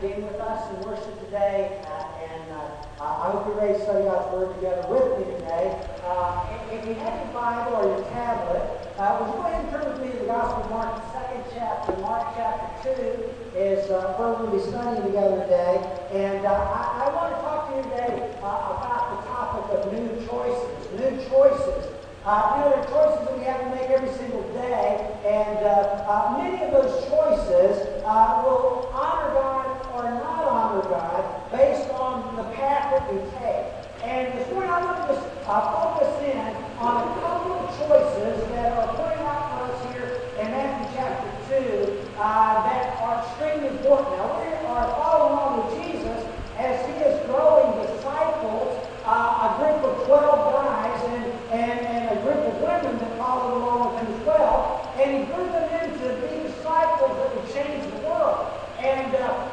being with us in worship today. Uh, and uh, I hope you're ready to study God's Word together with me today. Uh, if you have your Bible or your tablet, uh, would you go ahead and turn with me to the Gospel of Mark, the second chapter. Mark chapter 2 is uh, where we'll be studying together today. And I, I, want to talk to you today about the topic of new choices. New choices. Uh, you know, there are choices that we have to make every single day, and uh, uh, many of those choices will honor God or not honor God based on the path that we take. And this morning I want to just uh, focus in on a couple of choices that are pointed out for us here in Matthew chapter 2 uh, that are extremely important. Now, we are following along with Jesus as he is growing disciples, uh, a group of 12 guys, and, and, and a group of women that followed along with him as well. And he grew them into be disciples that would change the world. And uh,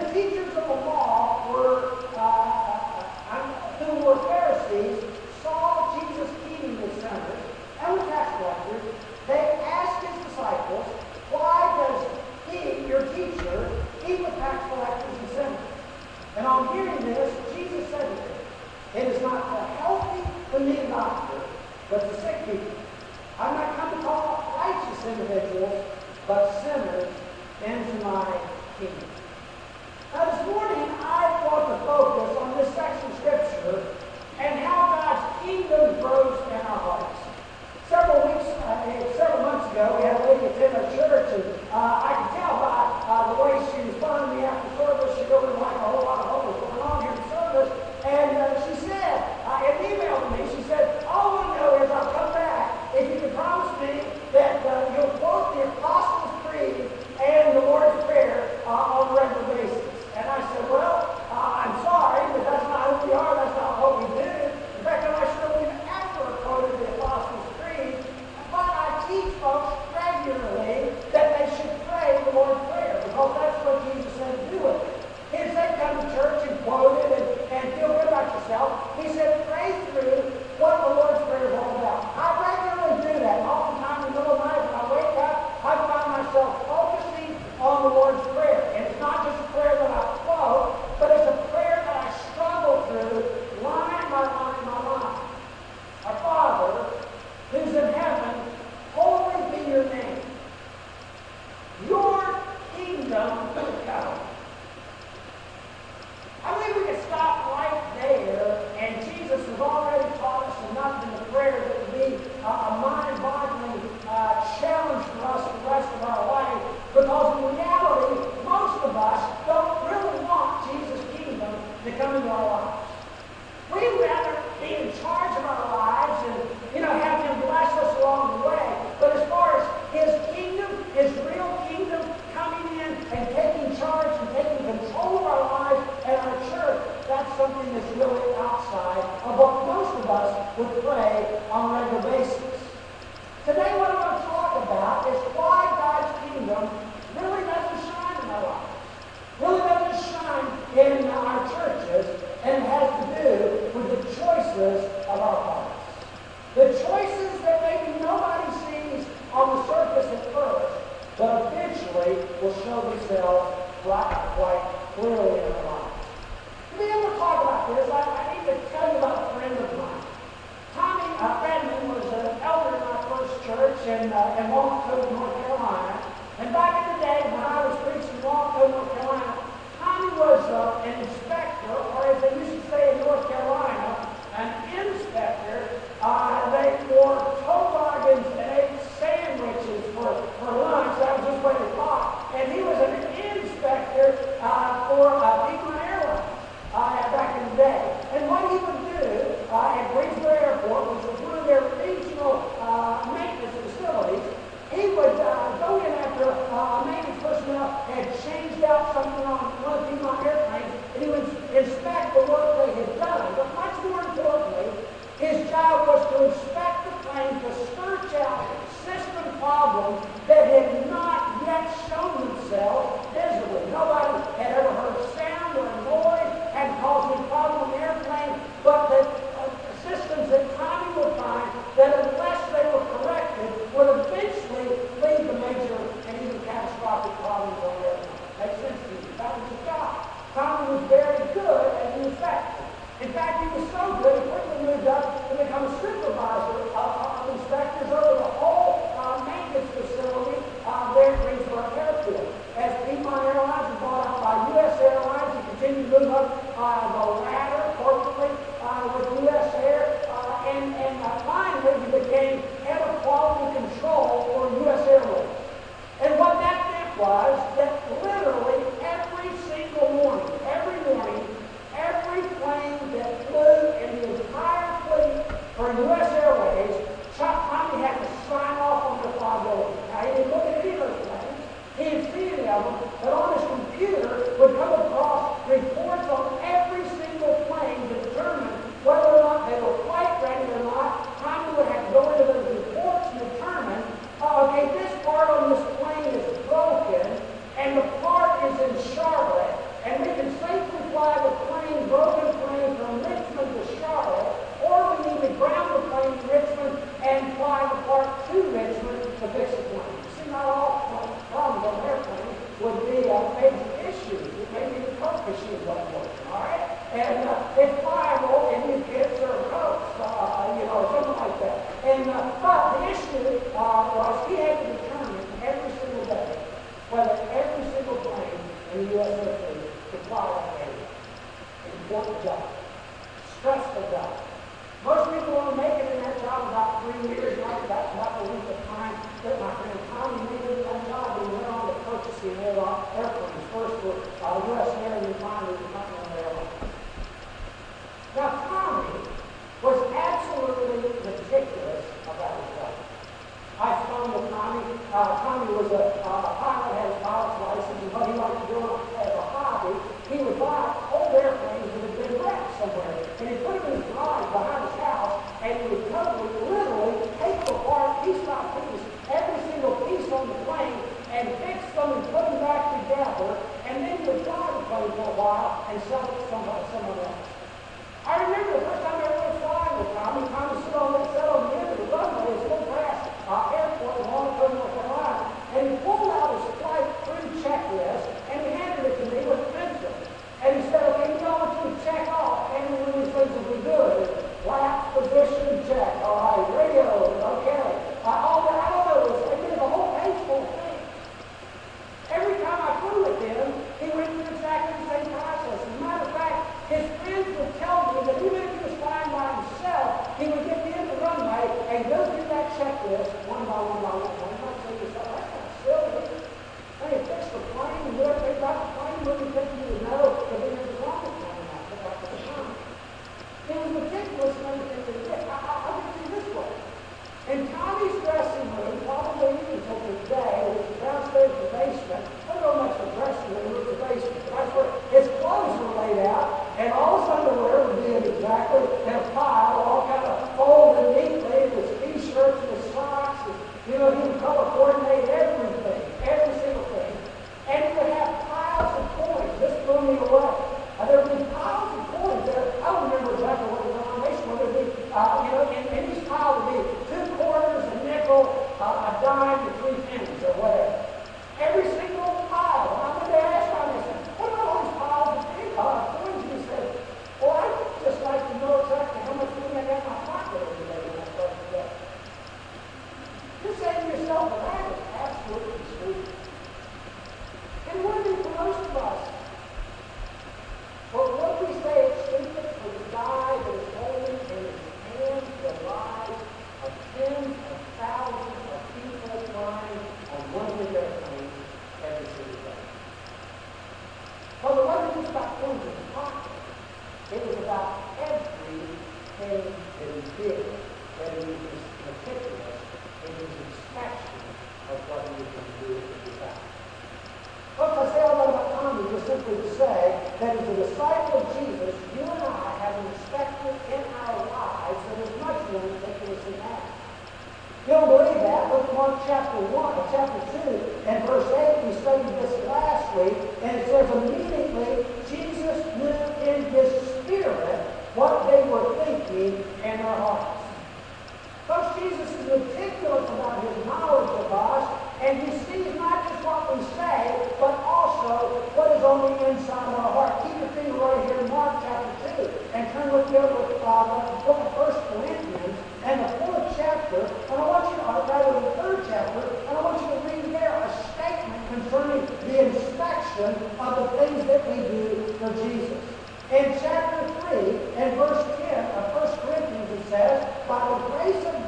the teachers of the law were, uh, uh, who were Pharisees, saw Jesus eating with sinners and with tax collectors, they asked his disciples, Why does he, your teacher, eat with tax collectors and sinners? And on hearing this, Jesus said to them, It is not the healthy who need a doctor, but the sick people. I'm not come to call righteous individuals, but sinners into my kingdom. Morning, I want to focus on this section of Scripture and how God's kingdom grows in our hearts. Several weeks, uh, several months ago, we had a lady attend our church, and uh, I could tell by uh, the way she responded will show themselves quite, quite clearly in our lives. Able to talk about this, I, I need to tell you about a friend of mine. Tommy uh, Redmond was an elder in our first church in, uh, in North Carolina. And back in the day when I was preaching in Cove, North Carolina, Tommy was uh, an Спасибо. And uh, it's pliable, and you can't serve cokes, uh, you know, something like that. And uh, but the issue uh, was he had to determine every single day whether every single plane in the U.S. Air Force could fly that day. Important job. Stressful job. Most people only make it in that job about three years, right? That's about the length of time that my friend Tommy in that job. He went on to purchasing air, airplanes, first for uh, U.S. Air and then finally the Continental Airlines. Now, Tommy was absolutely meticulous about his job. I spoke with Tommy. Uh, Tommy was a uh, pilot, had his pilot's license, and what he liked to do as a hobby, he would buy old airplanes that had been wrecked somewhere, and he'd put them in his garage behind his house, and he would totally, literally take them apart piece by piece, every single piece on the plane, and fix them and put them back together, and then he would fly the plane for a while and sell for I remember the first time I went flying with Tom, and Tom was still on that In chapter 3 and verse 10 of 1 Corinthians, it says, By the grace of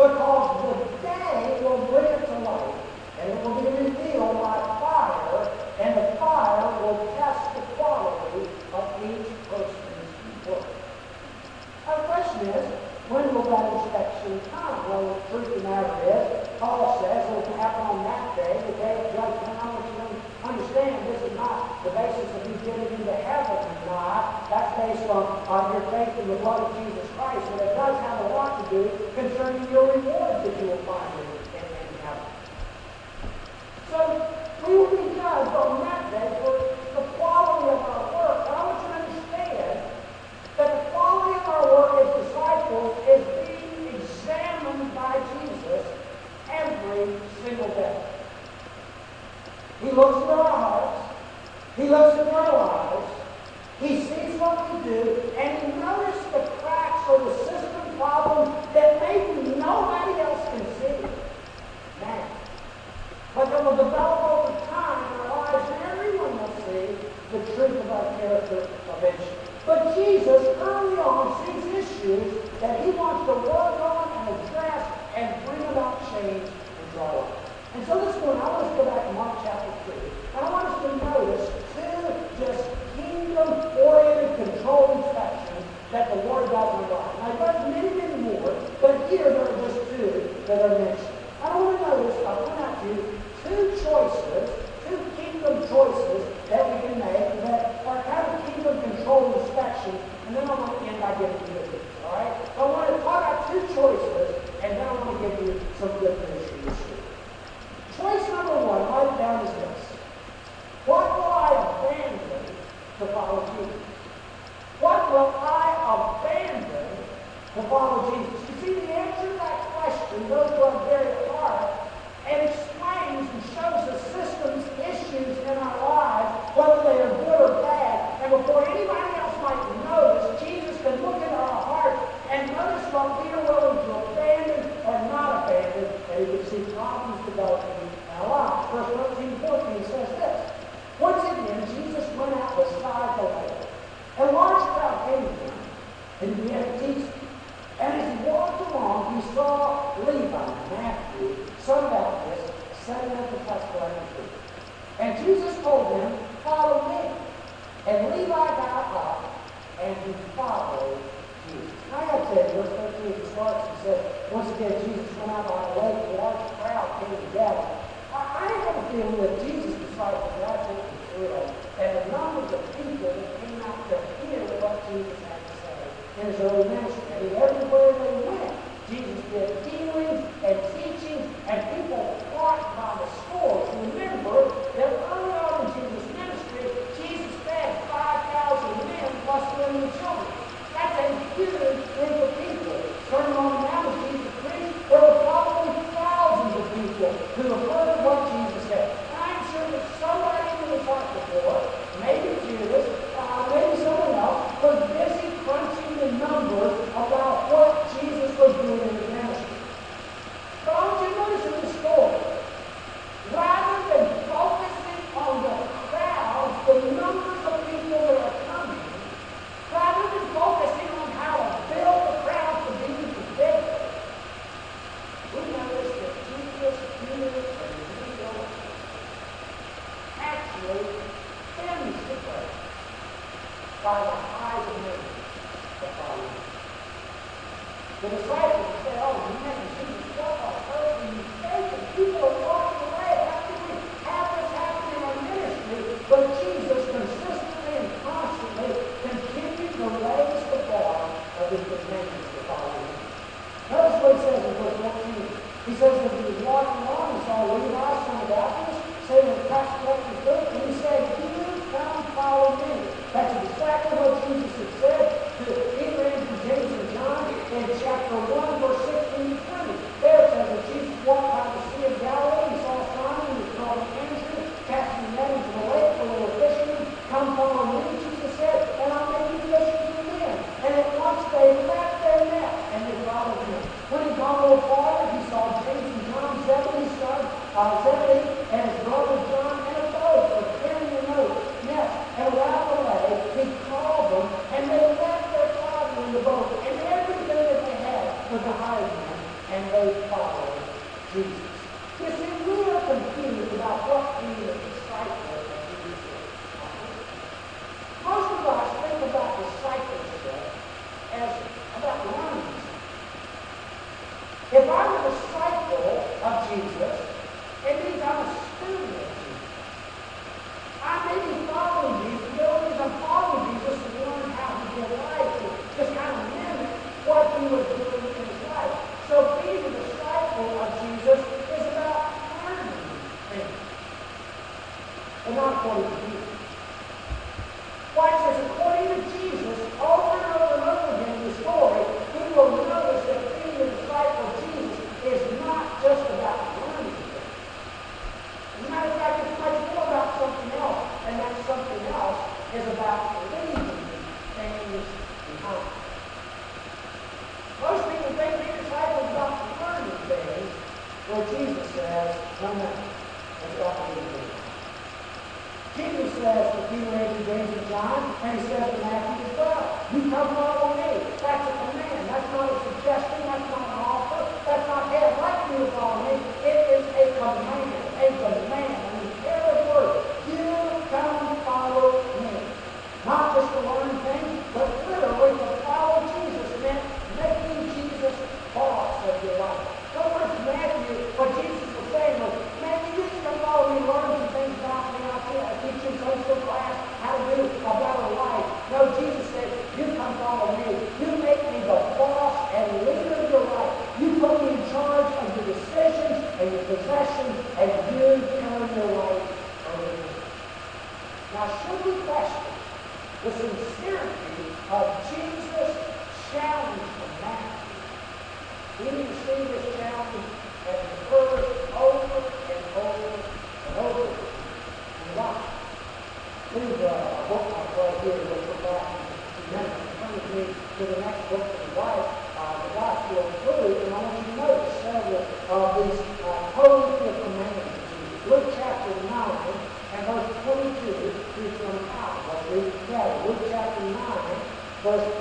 Because the day will bring it to light, and it will be revealed by fire, and the fire will test the quality of each person's work. Our question is, when will that inspection come? Well, the truth of the matter is, Paul says it will happen on that day, the day of judgment. I want you to understand this is not the basis of you getting into heaven or not. That's based on, on your faith in the blood of Jesus life, and it does have a lot to do concerning your rewards that you will find in, in, in heaven. So we will be judged on that day for Jesus. You see, the answer to that question, goes one very far, and explains and shows the systems, issues in our lives, whether they are good or bad. And before anybody else might notice, Jesus can look at our heart and notice what we are willing to abandon or not abandon, and he can see problems developing in our lives. Verse And Jesus told them, follow me. And Levi got up and he followed Jesus. I have to tell you, verse 13 starts and says, once again, Jesus went out on the lake, a large crowd came together. I, I a feeling that Jesus' disciples were out was Israel, and the number of the people that came out to hear what Jesus had to say in his early ministry. And mean, everywhere they went, Jesus did healings and teachings, and people taught by the scores. Remember that early on in Jesus' ministry, Jesus fed 5,000 men plus women and children. That's a huge group of people. Turn on the Mount Jesus preached. There were probably thousands of people who have heard what Thank you. opposed the commandment. Luke chapter 9 and verse 22 through 25. Let's read it. Luke chapter 9, verse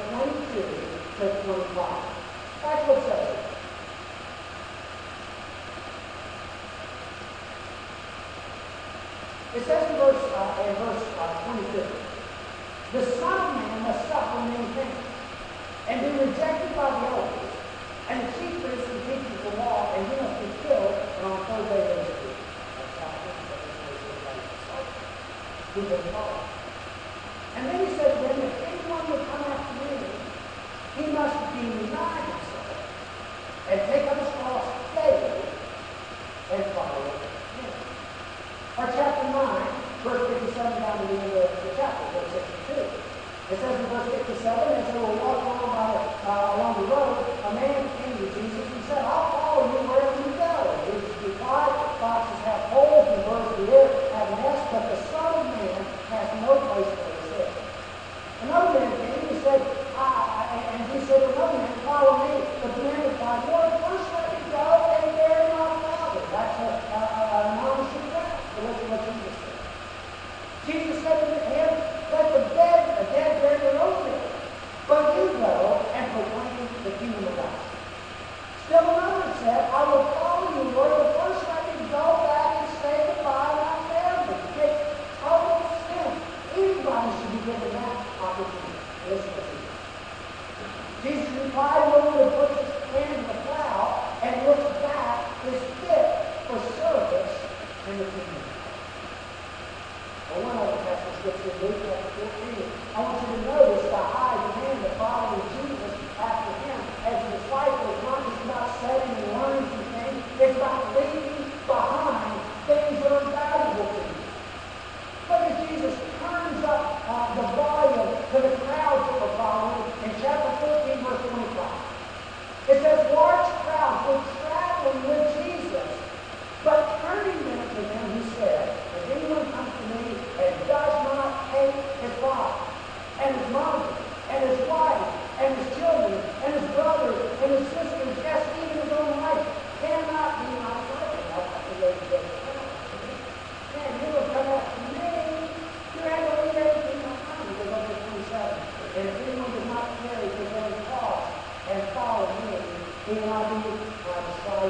He might be like a star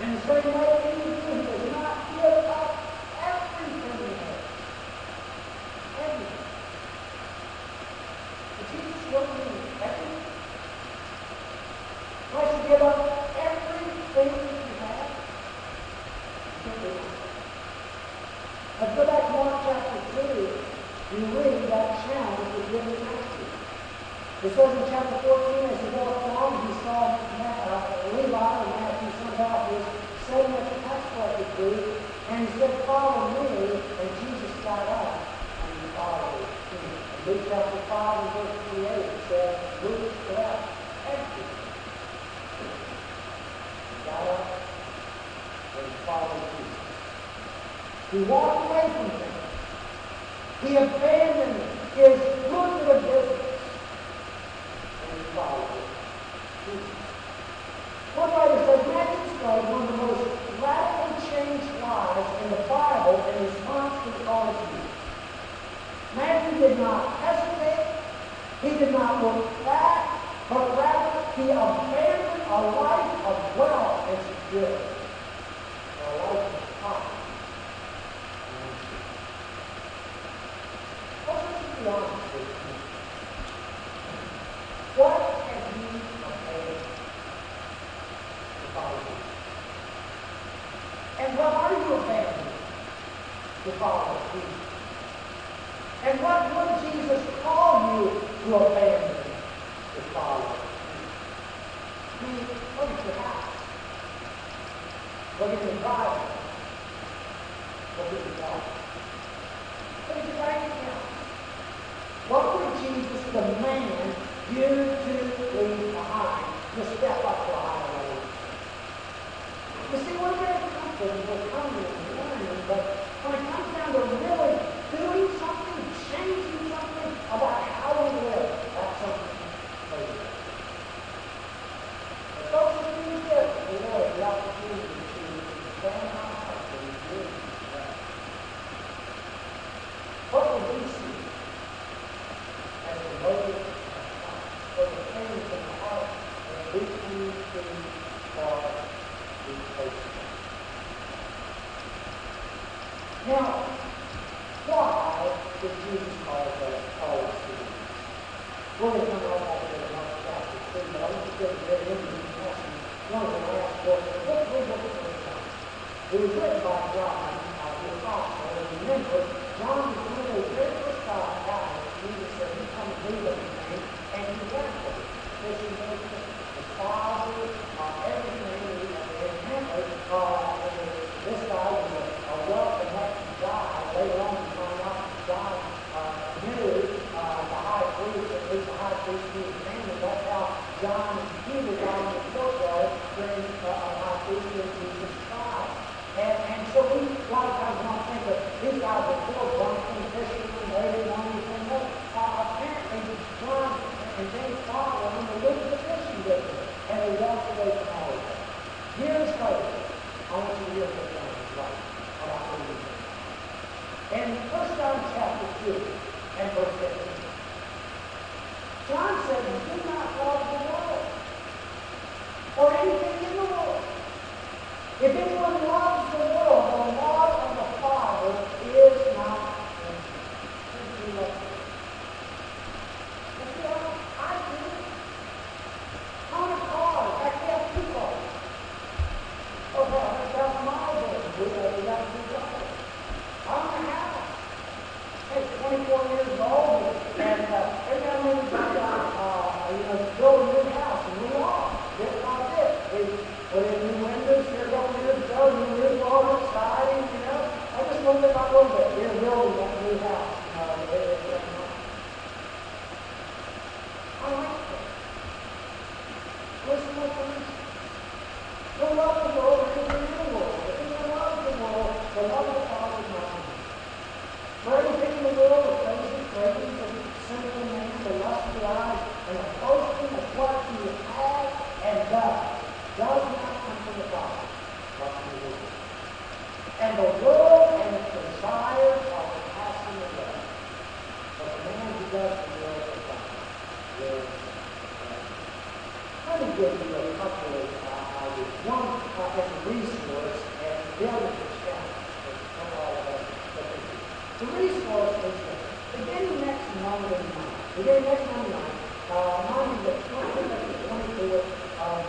in the same way, as well as good. Now, why did Jesus call the college Well, We're going to come right back to the next chapter, three, but I want to get into these questions. One of the last books, What was we look at the time. It was written by John, uh, the apostle, and remember, John was one of the very first guys. Jesus said, "You come and do everything, and he left them. Fishing, the father, uh, everything, and, and, and, and it. John Peter, John, the football during uh, our Savior Jesus trial. And, and so we a lot of times don't think of these guys are full of one thing, this thing, every one thing. No, uh, apparently John and James follow him and look at the fishing with and they walked away from all of that. Years later, I want you to hear what John was like about the And 1 John chapter 2 and verse 15. John said, do not love the world or anything.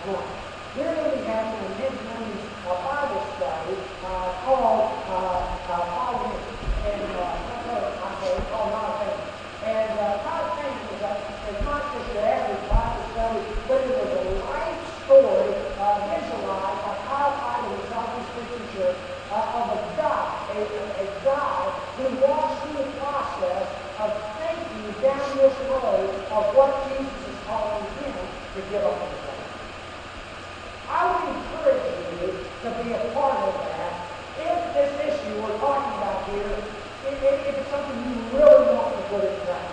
report. something you really want to put in practice.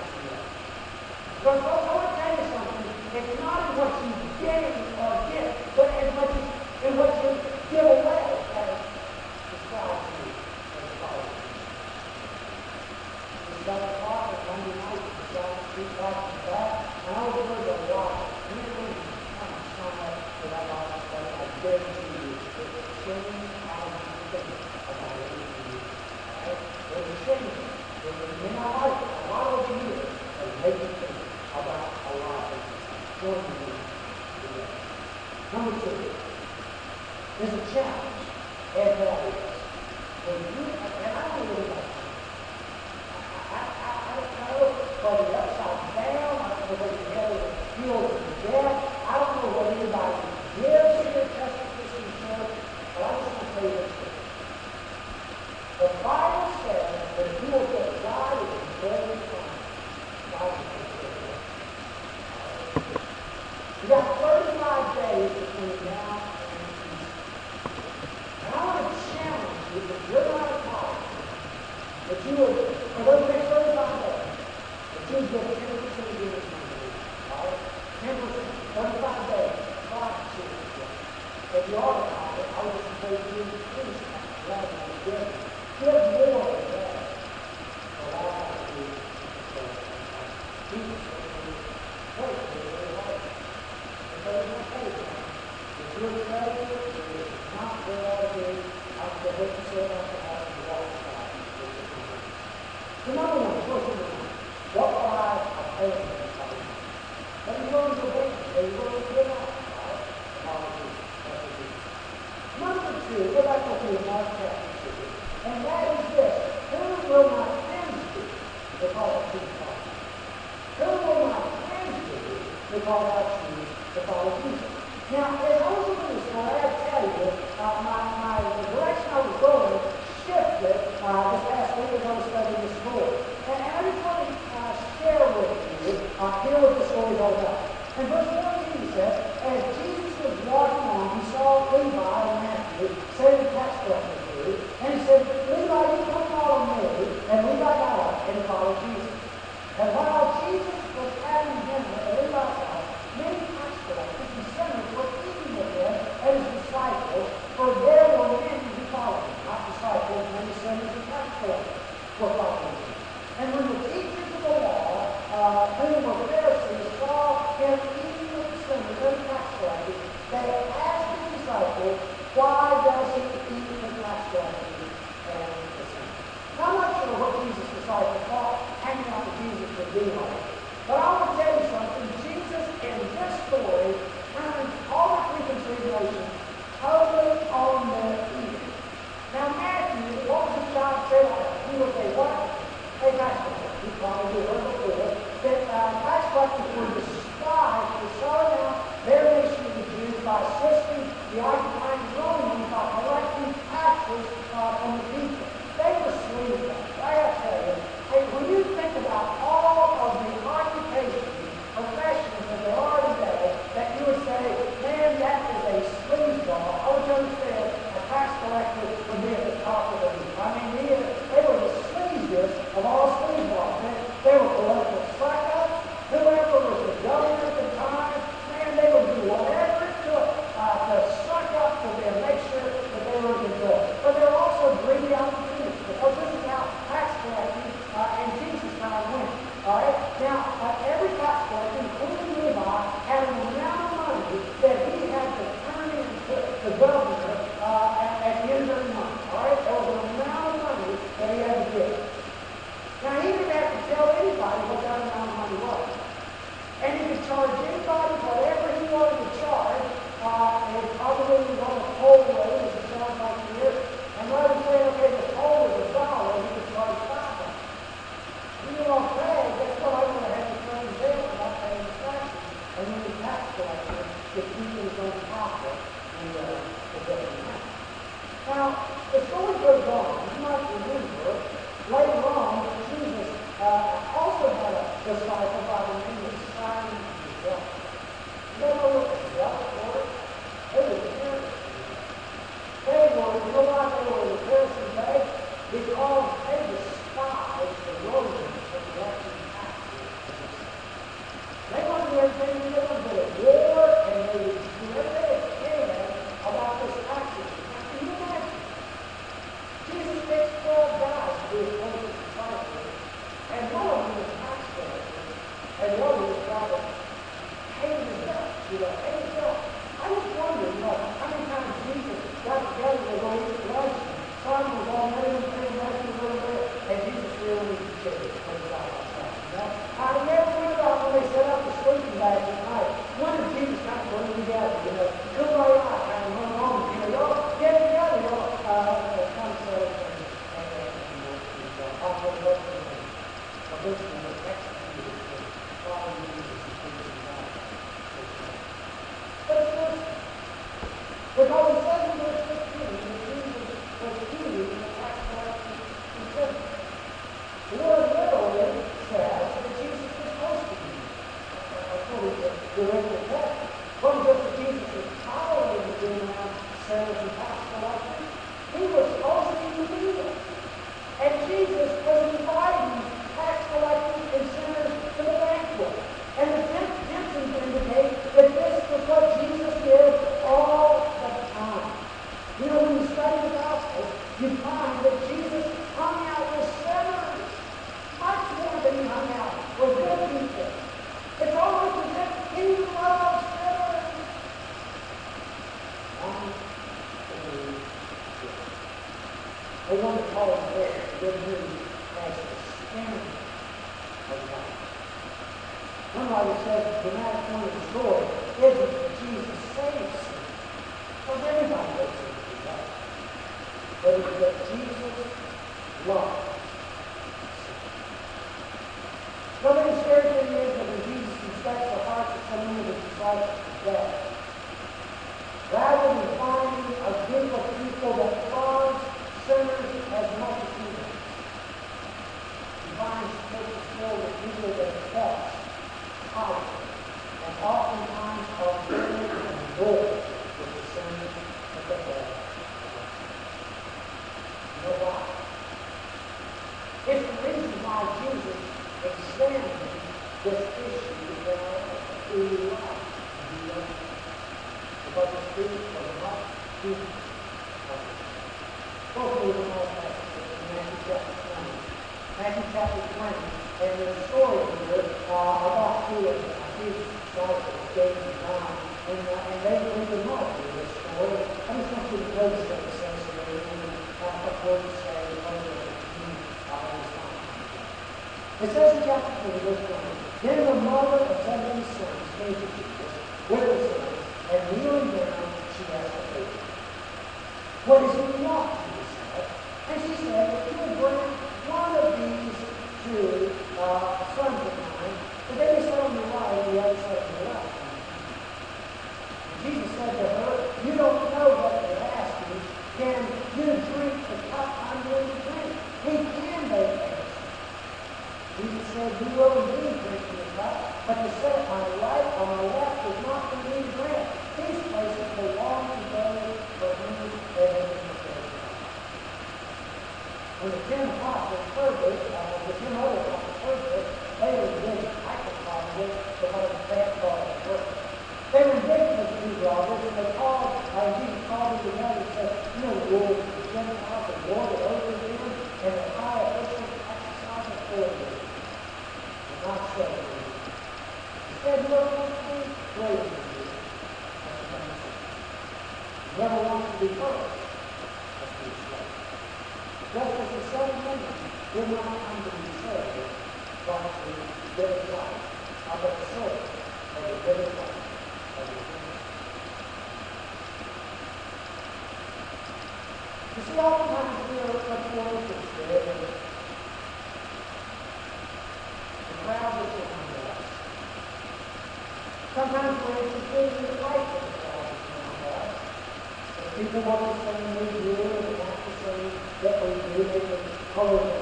follow Jesus. Now, as I was doing this, I have to tell you, uh, my, my, the direction I was going shifted uh, this past week as I was studying this story. And, and I just want to uh, share with you uh, here what the story is all about. In verse 1, Jesus says, As Jesus was walking on, he saw Levi and Matthew sitting collector to him. And he said, Levi, you come follow me. And Levi got up and followed Jesus. And while were following And when the teachers of the law, uh, whom were Pharisees, saw him eating with sinners and tax collectors, they asked the disciple, why does he eat with tax collectors and the sinners? I'm not sure what Jesus' disciples thought hanging out with Jesus would be like. But I want to tell you something. Jesus, in this story, turns all the preconceived totally on their ear. Now, Matthew, what was the child say people say, what? Hey, guys, you probably do. That, uh, that's what you would despise the sorrow Gracias. the ten o'clock of service, uh, the ten o'clock of service, they were doing sacrifices to have the fat part of work. They were making the two robbers, and they called, uh, Jesus called them together and said, you know, the Lord, the Gentiles, the Lord, the over them, and the high officials exercise authority. And God said to them, He said, look, what's the greater than you? Never wants to be hurt. the. You see, we the crowd that's around us. Sometimes we're completely right with the crowd that's around us. People want to say we do, want to say that we do, they can color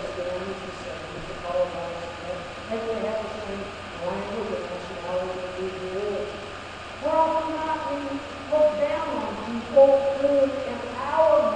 um modelo, um pouco mental,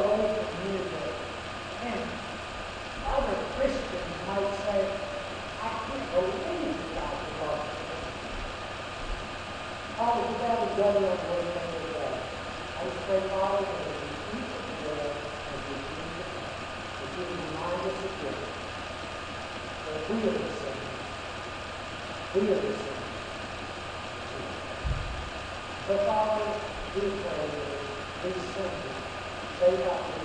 you and other Christians might say, I can't believe you guys are love Father, we got together on the way today. I just pray, Father, that as we the bread, as we the cup, that you remind us this, that we are the same. We are the same. So, Father, we pray that they got